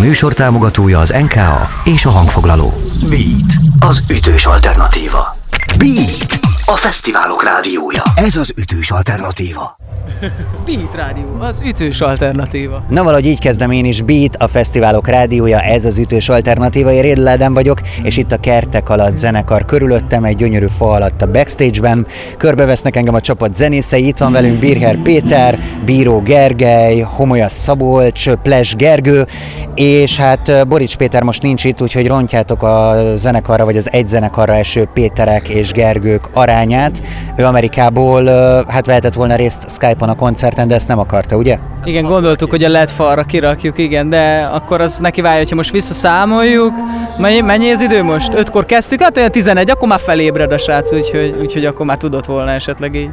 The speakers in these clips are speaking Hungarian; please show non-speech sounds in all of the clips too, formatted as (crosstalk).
műsor támogatója az NKA és a hangfoglaló. Beat, az ütős alternatíva. Beat, a fesztiválok rádiója. Ez az ütős alternatíva. (laughs) Beat Rádió, az ütős alternatíva. Na valahogy így kezdem én is, Beat, a fesztiválok rádiója, ez az ütős alternatíva, én Rédl Ádám vagyok, és itt a kertek alatt zenekar körülöttem, egy gyönyörű fa alatt a backstage-ben, körbevesznek engem a csapat zenészei, itt van velünk Birher Péter, Bíró Gergely, Homolya Szabolcs, Ples Gergő, és hát Borics Péter most nincs itt, úgyhogy rontjátok a zenekarra, vagy az egy zenekarra eső Péterek és Gergők arányát. Ő Amerikából hát vehetett volna részt Skype-on a koncerten, de ezt nem akarta, ugye? Igen, gondoltuk, hogy a LED falra kirakjuk, igen, de akkor az neki válja, hogyha most visszaszámoljuk. Mennyi, mennyi az idő most? Ötkor kezdtük, hát olyan 11, akkor már felébred a srác, úgyhogy, úgyhogy akkor már tudott volna esetleg így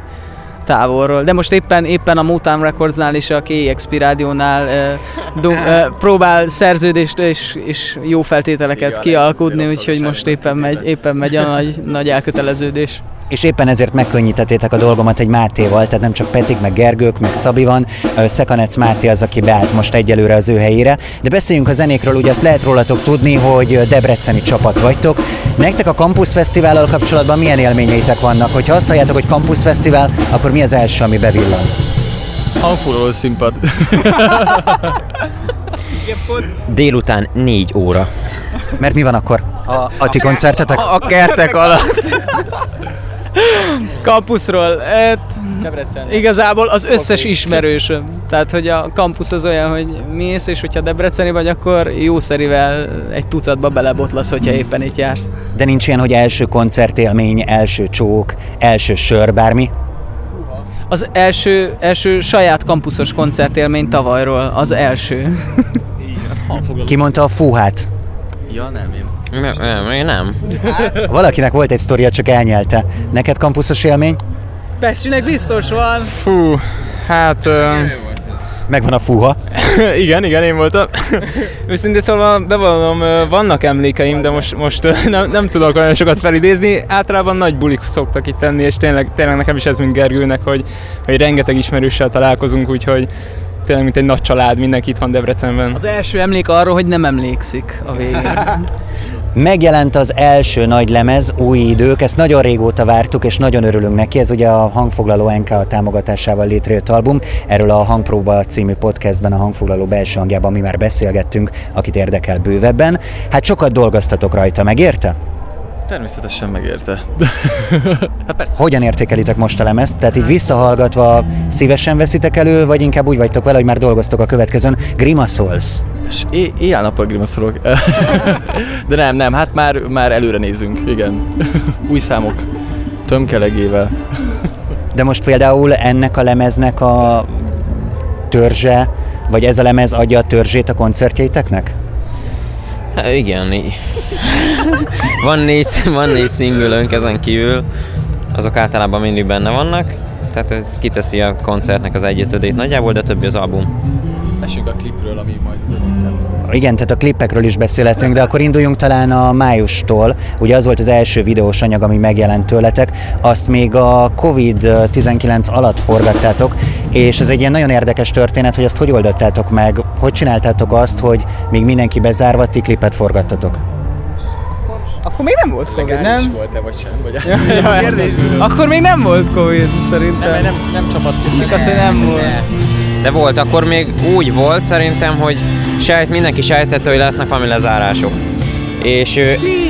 távolról. De most éppen, éppen a Motown Recordsnál és a KXP rádiónál e, do, e, próbál szerződést és, és jó feltételeket Igen, kialkudni, úgyhogy most éppen megy, éppen megy a nagy, nagy elköteleződés és éppen ezért megkönnyítettétek a dolgomat egy Mátéval, tehát nem csak Petik, meg Gergők, meg Szabi van, Szekanec Máté az, aki beállt most egyelőre az ő helyére. De beszéljünk a zenékről, ugye azt lehet rólatok tudni, hogy debreceni csapat vagytok. Nektek a Campus Fesztivállal kapcsolatban milyen élményeitek vannak? Hogyha azt halljátok, hogy Campus Fesztivál, akkor mi az első, ami bevillan? Hangfoglaló színpad. Délután négy óra. Mert mi van akkor? A, a ti koncertetek? A, a kertek alatt. (laughs) Kampuszról, hát, Debrecen. Igazából az összes ismerősöm. Tehát, hogy a kampusz az olyan, hogy mész, és hogyha debreceni vagy, akkor jószerivel egy tucatba belebotlasz, hogyha éppen itt jársz. De nincs ilyen, hogy első koncertélmény, első csók, első sör, bármi? Az első, első saját kampuszos koncertélmény tavalyról, az első. Ki mondta a fúhát? Ja, nem, én nem, nem, én nem. Valakinek volt egy sztoria, csak elnyelte. Neked kampuszos élmény? Pecsinek biztos van. Fú, hát... Uh... Megvan a fúha. (laughs) igen, igen, én voltam. Őszintén szólva bevallom, vannak emlékeim, de most, most nem, nem tudok olyan sokat felidézni. Általában nagy bulik szoktak itt lenni, és tényleg, tényleg nekem is ez mint Gergőnek, hogy, hogy rengeteg ismerőssel találkozunk, úgyhogy tényleg mint egy nagy család, mindenki itt van Debrecenben. Az első emlék arról, hogy nem emlékszik a végén. (laughs) Megjelent az első nagy lemez, Új idők, ezt nagyon régóta vártuk, és nagyon örülünk neki. Ez ugye a Hangfoglaló NK a támogatásával létrejött album. Erről a Hangpróba című podcastben, a Hangfoglaló belső hangjában mi már beszélgettünk, akit érdekel bővebben. Hát sokat dolgoztatok rajta, megérte? Természetesen megérte. hát persze. Hogyan értékelitek most a lemezt? Tehát így visszahallgatva szívesen veszitek elő, vagy inkább úgy vagytok vele, hogy már dolgoztok a következőn? Grimaszolsz? És é- éjjel-nappal grimaszolok. De nem, nem, hát már, már előre nézünk, igen. Új számok, tömkelegével. De most például ennek a lemeznek a törzse, vagy ez a lemez adja a törzsét a koncertjeiteknek? Hát igen, van négy, (laughs) van négy szingülönk ezen kívül, azok általában mindig benne vannak, tehát ez kiteszi a koncertnek az egyötödét nagyjából, de többi az album. Mesünk a klipről, ami majd az egyik szervezet. Igen, tehát a klippekről is beszélhetünk, de akkor induljunk talán a májustól. Ugye az volt az első videós anyag, ami megjelent tőletek, azt még a Covid-19 alatt forgattátok, és ez egy ilyen nagyon érdekes történet, hogy azt hogy oldottátok meg, hogy csináltátok azt, hogy még mindenki bezárva, ti klipet forgattatok? Akkor még nem volt Covid, nem? volt-e, vagy sem? Vagy ja, (laughs) ja, kérdés. Akkor még nem volt Covid, szerintem. Nem, nem, nem csapat Mik az, hogy nem volt? De volt, akkor még úgy volt szerintem, hogy sejt, mindenki sejtette, hogy lesznek valami lezárások. És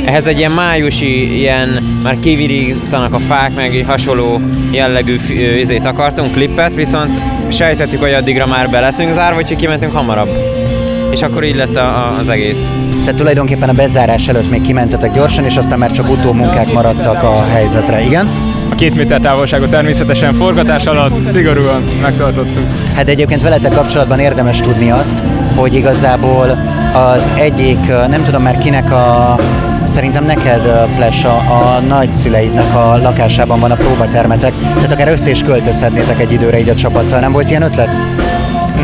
ehhez egy ilyen májusi, ilyen már kivirítanak a fák, meg hasonló jellegű izét akartunk, klippet, viszont sejtettük, hogy addigra már be leszünk zárva, úgyhogy kimentünk hamarabb. És akkor így lett a, az egész. Tehát tulajdonképpen a bezárás előtt még kimentetek gyorsan, és aztán már csak utómunkák maradtak a helyzetre, igen? A két méter távolságot természetesen forgatás alatt szigorúan megtartottuk. Hát egyébként veletek kapcsolatban érdemes tudni azt, hogy igazából az egyik, nem tudom már kinek a Szerintem neked, Ples, a, a nagyszüleidnek a lakásában van a próbatermetek, tehát akár össze is költözhetnétek egy időre így a csapattal. Nem volt ilyen ötlet?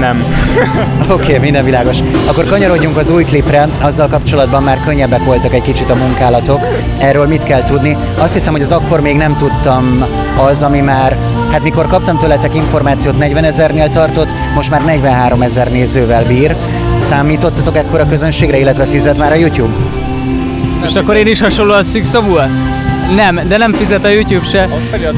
Nem. (laughs) Oké, okay, minden világos. Akkor kanyarodjunk az új klipre, azzal kapcsolatban már könnyebbek voltak egy kicsit a munkálatok. Erről mit kell tudni? Azt hiszem, hogy az akkor még nem tudtam az, ami már, hát mikor kaptam tőletek információt 40 ezernél tartott, most már 43 ezer nézővel bír. Számítottatok ekkora közönségre, illetve fizet már a YouTube? Most akkor én is hasonlóan szűkszavúan? Nem, de nem fizet a YouTube se.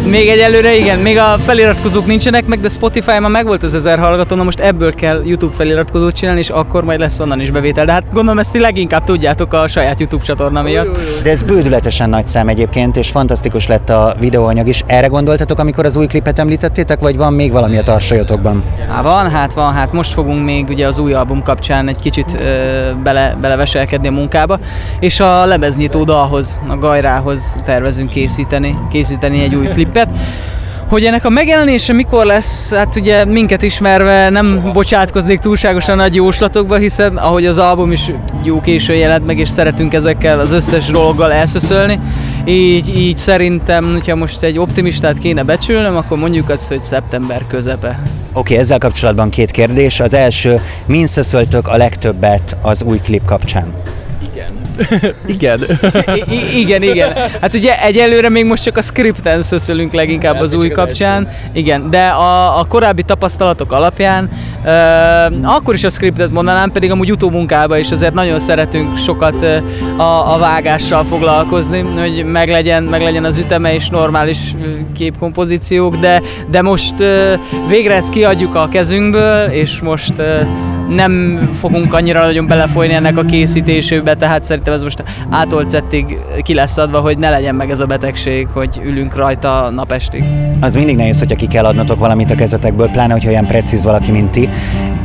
Még egyelőre igen, még a feliratkozók nincsenek meg, de Spotify már megvolt az ezer hallgató, na most ebből kell YouTube feliratkozót csinálni, és akkor majd lesz onnan is bevétel. De hát gondolom ezt ti leginkább tudjátok a saját YouTube csatorna miatt. De ez bődületesen nagy szám egyébként, és fantasztikus lett a videóanyag is. Erre gondoltatok, amikor az új klipet említettétek, vagy van még valami a tarsajotokban? Há, van, hát van, hát most fogunk még ugye az új album kapcsán egy kicsit ö, bele, beleveselkedni a munkába, és a lemeznyitó dalhoz, a Gajrához tervezünk készíteni, készíteni egy új klipet. Hogy ennek a megjelenése mikor lesz, hát ugye minket ismerve nem bocsátkoznék túlságosan nagy jóslatokba, hiszen ahogy az album is jó későn jelent meg, és szeretünk ezekkel az összes dologgal elszöszölni, így, így szerintem, hogyha most egy optimistát kéne becsülnöm, akkor mondjuk azt, hogy szeptember közepe. Oké, okay, ezzel kapcsolatban két kérdés. Az első, min szöszöltök a legtöbbet az új klip kapcsán? (laughs) Igen. I- igen, igen. Hát ugye egyelőre még most csak a scripten szöszölünk leginkább az új kapcsán. Igen, de a, a korábbi tapasztalatok alapján uh, akkor is a scriptet mondanám, pedig amúgy utómunkában is azért nagyon szeretünk sokat uh, a, a vágással foglalkozni, hogy meglegyen, meglegyen az üteme és normális képkompozíciók, de, de most uh, végre ezt kiadjuk a kezünkből, és most uh, nem fogunk annyira nagyon belefolyni ennek a készítésébe, tehát szerintem ez most átolcettig ki lesz adva, hogy ne legyen meg ez a betegség, hogy ülünk rajta napestig. Az mindig nehéz, hogyha ki kell adnotok valamit a kezetekből, pláne, hogyha olyan precíz valaki, mint ti.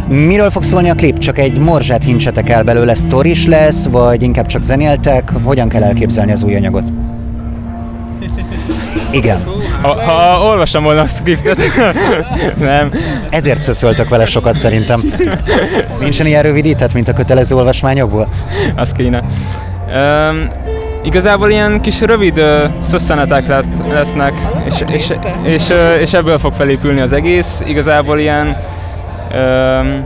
Miről fog szólni a klip? Csak egy morzsát hincsetek el belőle, sztoris lesz, vagy inkább csak zenéltek? Hogyan kell elképzelni az új anyagot? Igen. Ha, ha olvasom volna a scriptet, (laughs) nem. Ezért szöszöltök vele sokat szerintem. Nincsen ilyen rövidített, mint a kötelező olvasmányokból? Az kéne. Um, igazából ilyen kis rövid uh, szösszenetek lesz, lesznek, és, és, és, uh, és ebből fog felépülni az egész. Igazából ilyen um,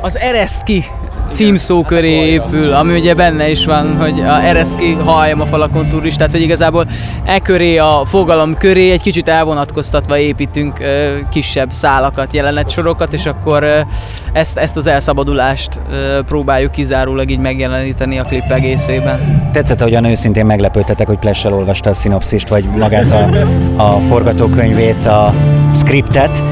Az ereszt ki címszó köré épül, ami ugye benne is van, hogy a ereszt ki halljam a falakon turist, tehát hogy igazából e köré a fogalom köré egy kicsit elvonatkoztatva építünk kisebb szálakat, jelenetsorokat, és akkor ezt, ezt az elszabadulást próbáljuk kizárólag így megjeleníteni a klip egészében. Tetszett, ahogyan őszintén meglepődtetek, hogy Plessel olvasta a szinopszist, vagy magát a, a forgatókönyvét, a scriptet.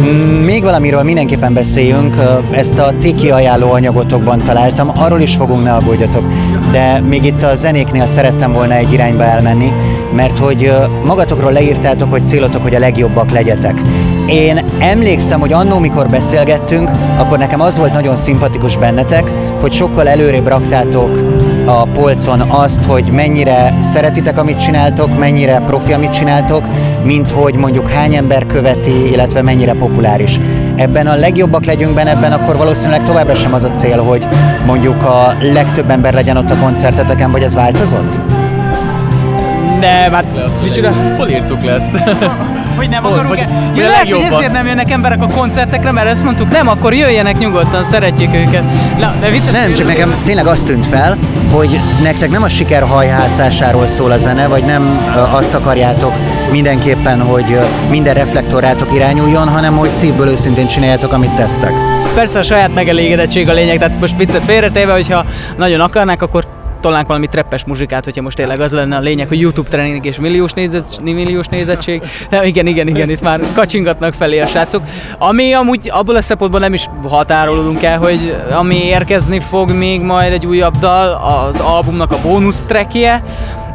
Mm, Még valamiről mindenképpen beszéljünk, ezt a tiki ajánló anyagotokban találtam, arról is fogunk, ne aggódjatok, de még itt a zenéknél szerettem volna egy irányba elmenni, mert hogy magatokról leírtátok, hogy célotok, hogy a legjobbak legyetek. Én emlékszem, hogy annó, mikor beszélgettünk, akkor nekem az volt nagyon szimpatikus bennetek, hogy sokkal előrébb raktátok a polcon azt, hogy mennyire szeretitek, amit csináltok, mennyire profi, amit csináltok, mint hogy mondjuk hány ember követi, illetve mennyire populáris. Ebben a legjobbak legyünk benne, ebben akkor valószínűleg továbbra sem az a cél, hogy mondjuk a legtöbb ember legyen ott a koncerteteken, vagy ez változott? Nem, hát micsoda? Hol írtuk le ezt? (laughs) Hogy nem Hol? akarunk vagy Ja, lehet, hogy ezért nem jönnek emberek a koncertekre, mert ezt mondtuk, nem, akkor jöjjenek nyugodtan, szeretjük őket. Na, de vicces, Nem, csak nekem tényleg azt tűnt fel, hogy nektek nem a siker hajhászásáról szól a zene, vagy nem azt akarjátok mindenképpen, hogy minden reflektor rátok irányuljon, hanem hogy szívből őszintén csináljátok, amit tesztek. Persze a saját megelégedettség a lényeg, tehát most viccet félretéve, hogyha nagyon akarnák, akkor tolnánk valami treppes muzsikát, hogyha most tényleg az lenne a lényeg, hogy YouTube tréning és milliós, nézet, milliós nézettség. De igen, igen, igen, itt már kacsingatnak felé a srácok. Ami amúgy abból a szempontból nem is határolódunk el, hogy ami érkezni fog még majd egy újabb dal, az albumnak a bónusz trackje,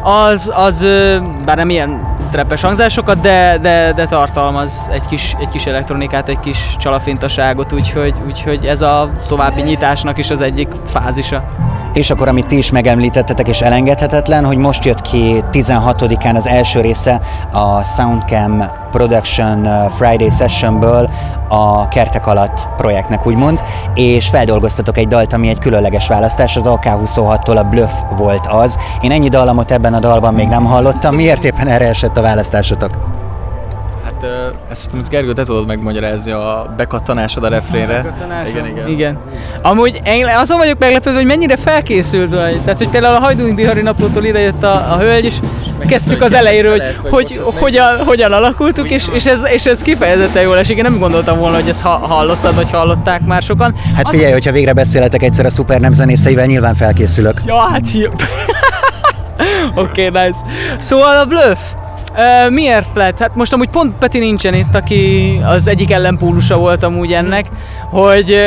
az, az bár nem ilyen treppes hangzásokat, de, de, de tartalmaz egy kis, egy kis elektronikát, egy kis csalafintaságot, úgyhogy, úgyhogy ez a további nyitásnak is az egyik fázisa. És akkor, amit ti is megemlítettetek, és elengedhetetlen, hogy most jött ki 16-án az első része a Soundcam Production uh, Friday Sessionből a Kertek alatt projektnek úgymond, és feldolgoztatok egy dalt, ami egy különleges választás, az AK26-tól a Bluff volt az. Én ennyi dallamot ebben a dalban még nem hallottam, miért éppen erre esett a választásotok? Hát ezt hiszem, ez Gergő, te tudod megmagyarázni a bekattanásod a refrénre. Bekattanásod? Igen, igen. igen. Amúgy én azon vagyok meglepődve, hogy mennyire felkészült vagy. Tehát, hogy például a Hajdúni Bihari naplótól idejött a, a hölgy, és kezdtük az elejéről, hogy, vagy hogy meg. hogyan, hogyan alakultuk, és, és, ez, és ez kifejezetten jól esik. Én nem gondoltam volna, hogy ezt ha, hallottad, vagy hallották már sokan. Hát figyelj, hogyha végre beszéletek egyszer a szuper nem zenészeivel, nyilván felkészülök. Ja, hát jó. (laughs) Oké, okay, nice. Szóval a bluff. Miért lett? Hát most amúgy pont Peti nincsen itt, aki az egyik ellenpólusa volt amúgy ennek, hogy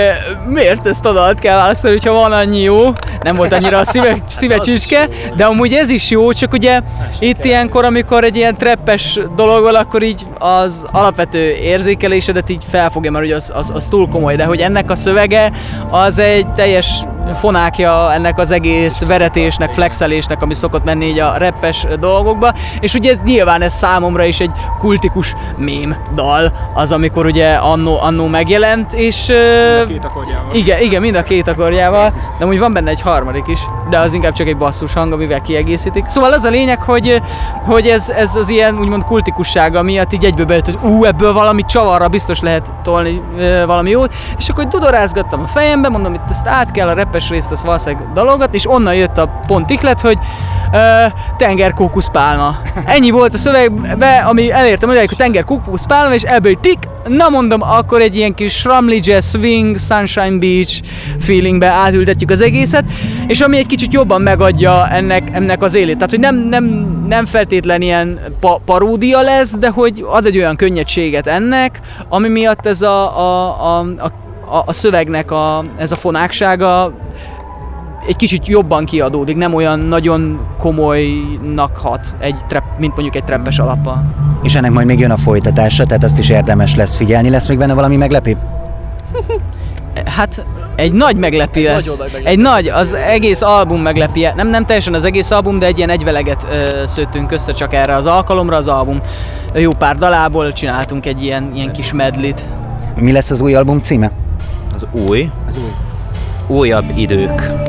miért ezt a dalt kell választani, hogyha van annyi jó, nem volt annyira a szíve, (laughs) szíve csücske, de amúgy ez is jó, csak ugye itt ilyenkor, amikor egy ilyen treppes dolog van, akkor így az alapvető érzékelésedet így felfogja, mert ugye az, az, az túl komoly, de hogy ennek a szövege az egy teljes fonákja ennek az egész veretésnek, flexelésnek, ami szokott menni így a reppes dolgokba, és ugye ez nyilván ez számomra is egy kultikus mém dal, az amikor ugye annó, annó megjelent, és... ö, Két akkordjával. igen, igen, mind a két akkordjával, de úgy van benne egy harmadik is, de az inkább csak egy basszus hang, amivel kiegészítik. Szóval az a lényeg, hogy, hogy ez, ez az ilyen úgymond kultikussága miatt így egyből bejött, hogy ú, ebből valami csavarra biztos lehet tolni ö, valami jót, és akkor dudorázgattam a fejembe, mondom, itt ezt át kell a repes részt, azt valószínűleg dalogat, és onnan jött a pont iklet, hogy tengerkókuszpálma. Ennyi volt a szövegbe, ami elértem odáig, hogy tengerkókuszpálma, és ebből tik, na mondom, akkor egy ilyen kis Ramli Jazz Swing, Sunshine Beach feelingbe átültetjük az egészet, és ami egy kicsit jobban megadja ennek, ennek az élét. Tehát, hogy nem, nem, nem feltétlen ilyen pa- paródia lesz, de hogy ad egy olyan könnyedséget ennek, ami miatt ez a, a, a, a, a, a szövegnek a, ez a fonáksága egy kicsit jobban kiadódik, nem olyan nagyon komolynak hat, egy trap, mint mondjuk egy treppes alappal. És ennek majd még jön a folytatása, tehát azt is érdemes lesz figyelni. Lesz még benne valami meglepő? (laughs) Hát egy nagy meglepi lesz. nagyon nagy meglepi egy nagy, az egész album meglepi. Nem, nem teljesen az egész album, de egy ilyen egyveleget ö, szőttünk össze csak erre az alkalomra, az album jó pár dalából csináltunk egy ilyen, ilyen kis medlit. Mi lesz az új album címe? Az új. Az új. Újabb idők.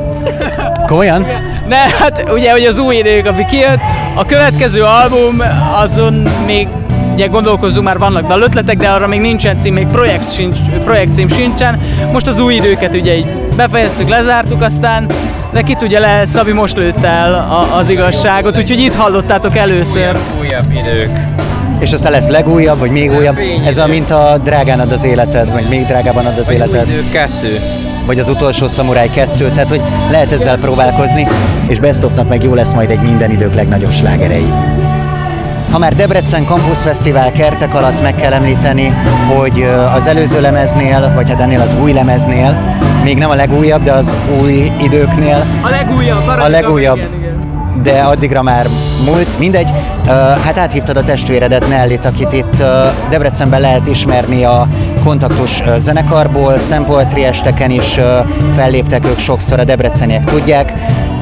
Komolyan? Ne, hát ugye, hogy az új idők, ami kijött, a következő album, azon még ugye gondolkozzunk, már vannak dalötletek, de arra még nincsen cím, még projekt, sincs, projekt cím sincsen. Most az új időket ugye így befejeztük, lezártuk aztán, de ki tudja, lehet Szabi most lőtt el a, az igazságot, úgyhogy itt hallottátok először. Újabb idők. És aztán lesz legújabb, vagy még újabb. Ez a, mint a drágán ad az életed, vagy még drágában ad az Vagy új életed. idők kettő. Vagy az utolsó szamuráj 2, tehát hogy lehet ezzel próbálkozni, és Best of-nak meg jó lesz majd egy minden idők legnagyobb slágerei. Ha már Debrecen Campus Fesztivál kertek alatt meg kell említeni, hogy az előző lemeznél, vagy hát ennél az új lemeznél, még nem a legújabb, de az új időknél, A legújabb, a legújabb, Igen, igen. de addigra már múlt, mindegy. Ö, Hát áthívtad a testvéredet Nellit, akit itt ö, Debrecenben lehet ismerni a kontaktus zenekarból, Sample Triesteken is felléptek ők sokszor, a debreceniek tudják.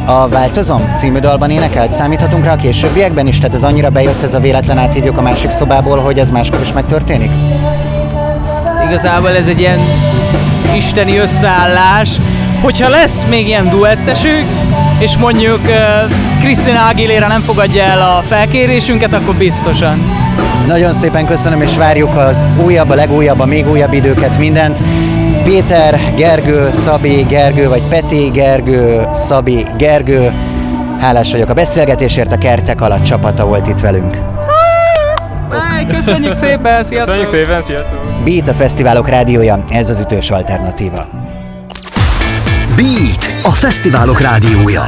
A Változom című dalban énekelt, számíthatunk rá a későbbiekben is, tehát ez annyira bejött ez a véletlen áthívjuk a másik szobából, hogy ez máskor is megtörténik? Igazából ez egy ilyen isteni összeállás. Hogyha lesz még ilyen duettesük, és mondjuk uh, Krisztina Aguilera nem fogadja el a felkérésünket, akkor biztosan. Nagyon szépen köszönöm, és várjuk az újabb, a legújabb, a még újabb időket, mindent. Péter, Gergő, Szabi, Gergő, vagy Peti, Gergő, Szabi, Gergő. Hálás vagyok a beszélgetésért, a kertek alatt csapata volt itt velünk. Hey, köszönjük szépen, sziasztok! Köszönjük szépen, sziasztok! Beat a Fesztiválok rádiója, ez az ütős alternatíva. Beat, a fesztiválok rádiója.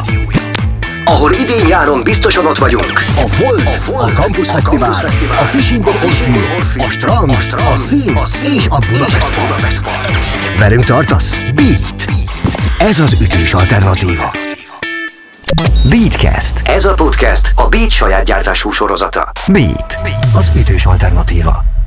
Ahol idén-nyáron biztosan ott vagyunk. A Volt, a, Volt, a Campus Fesztivál, a Fishing Orfű, a Strand, a Szín és a Budapest Park. Velünk tartasz? Beat. Ez az ütős alternatíva. Beatcast. Ez a podcast a Beat saját gyártású sorozata. Beat, az ütős alternatíva.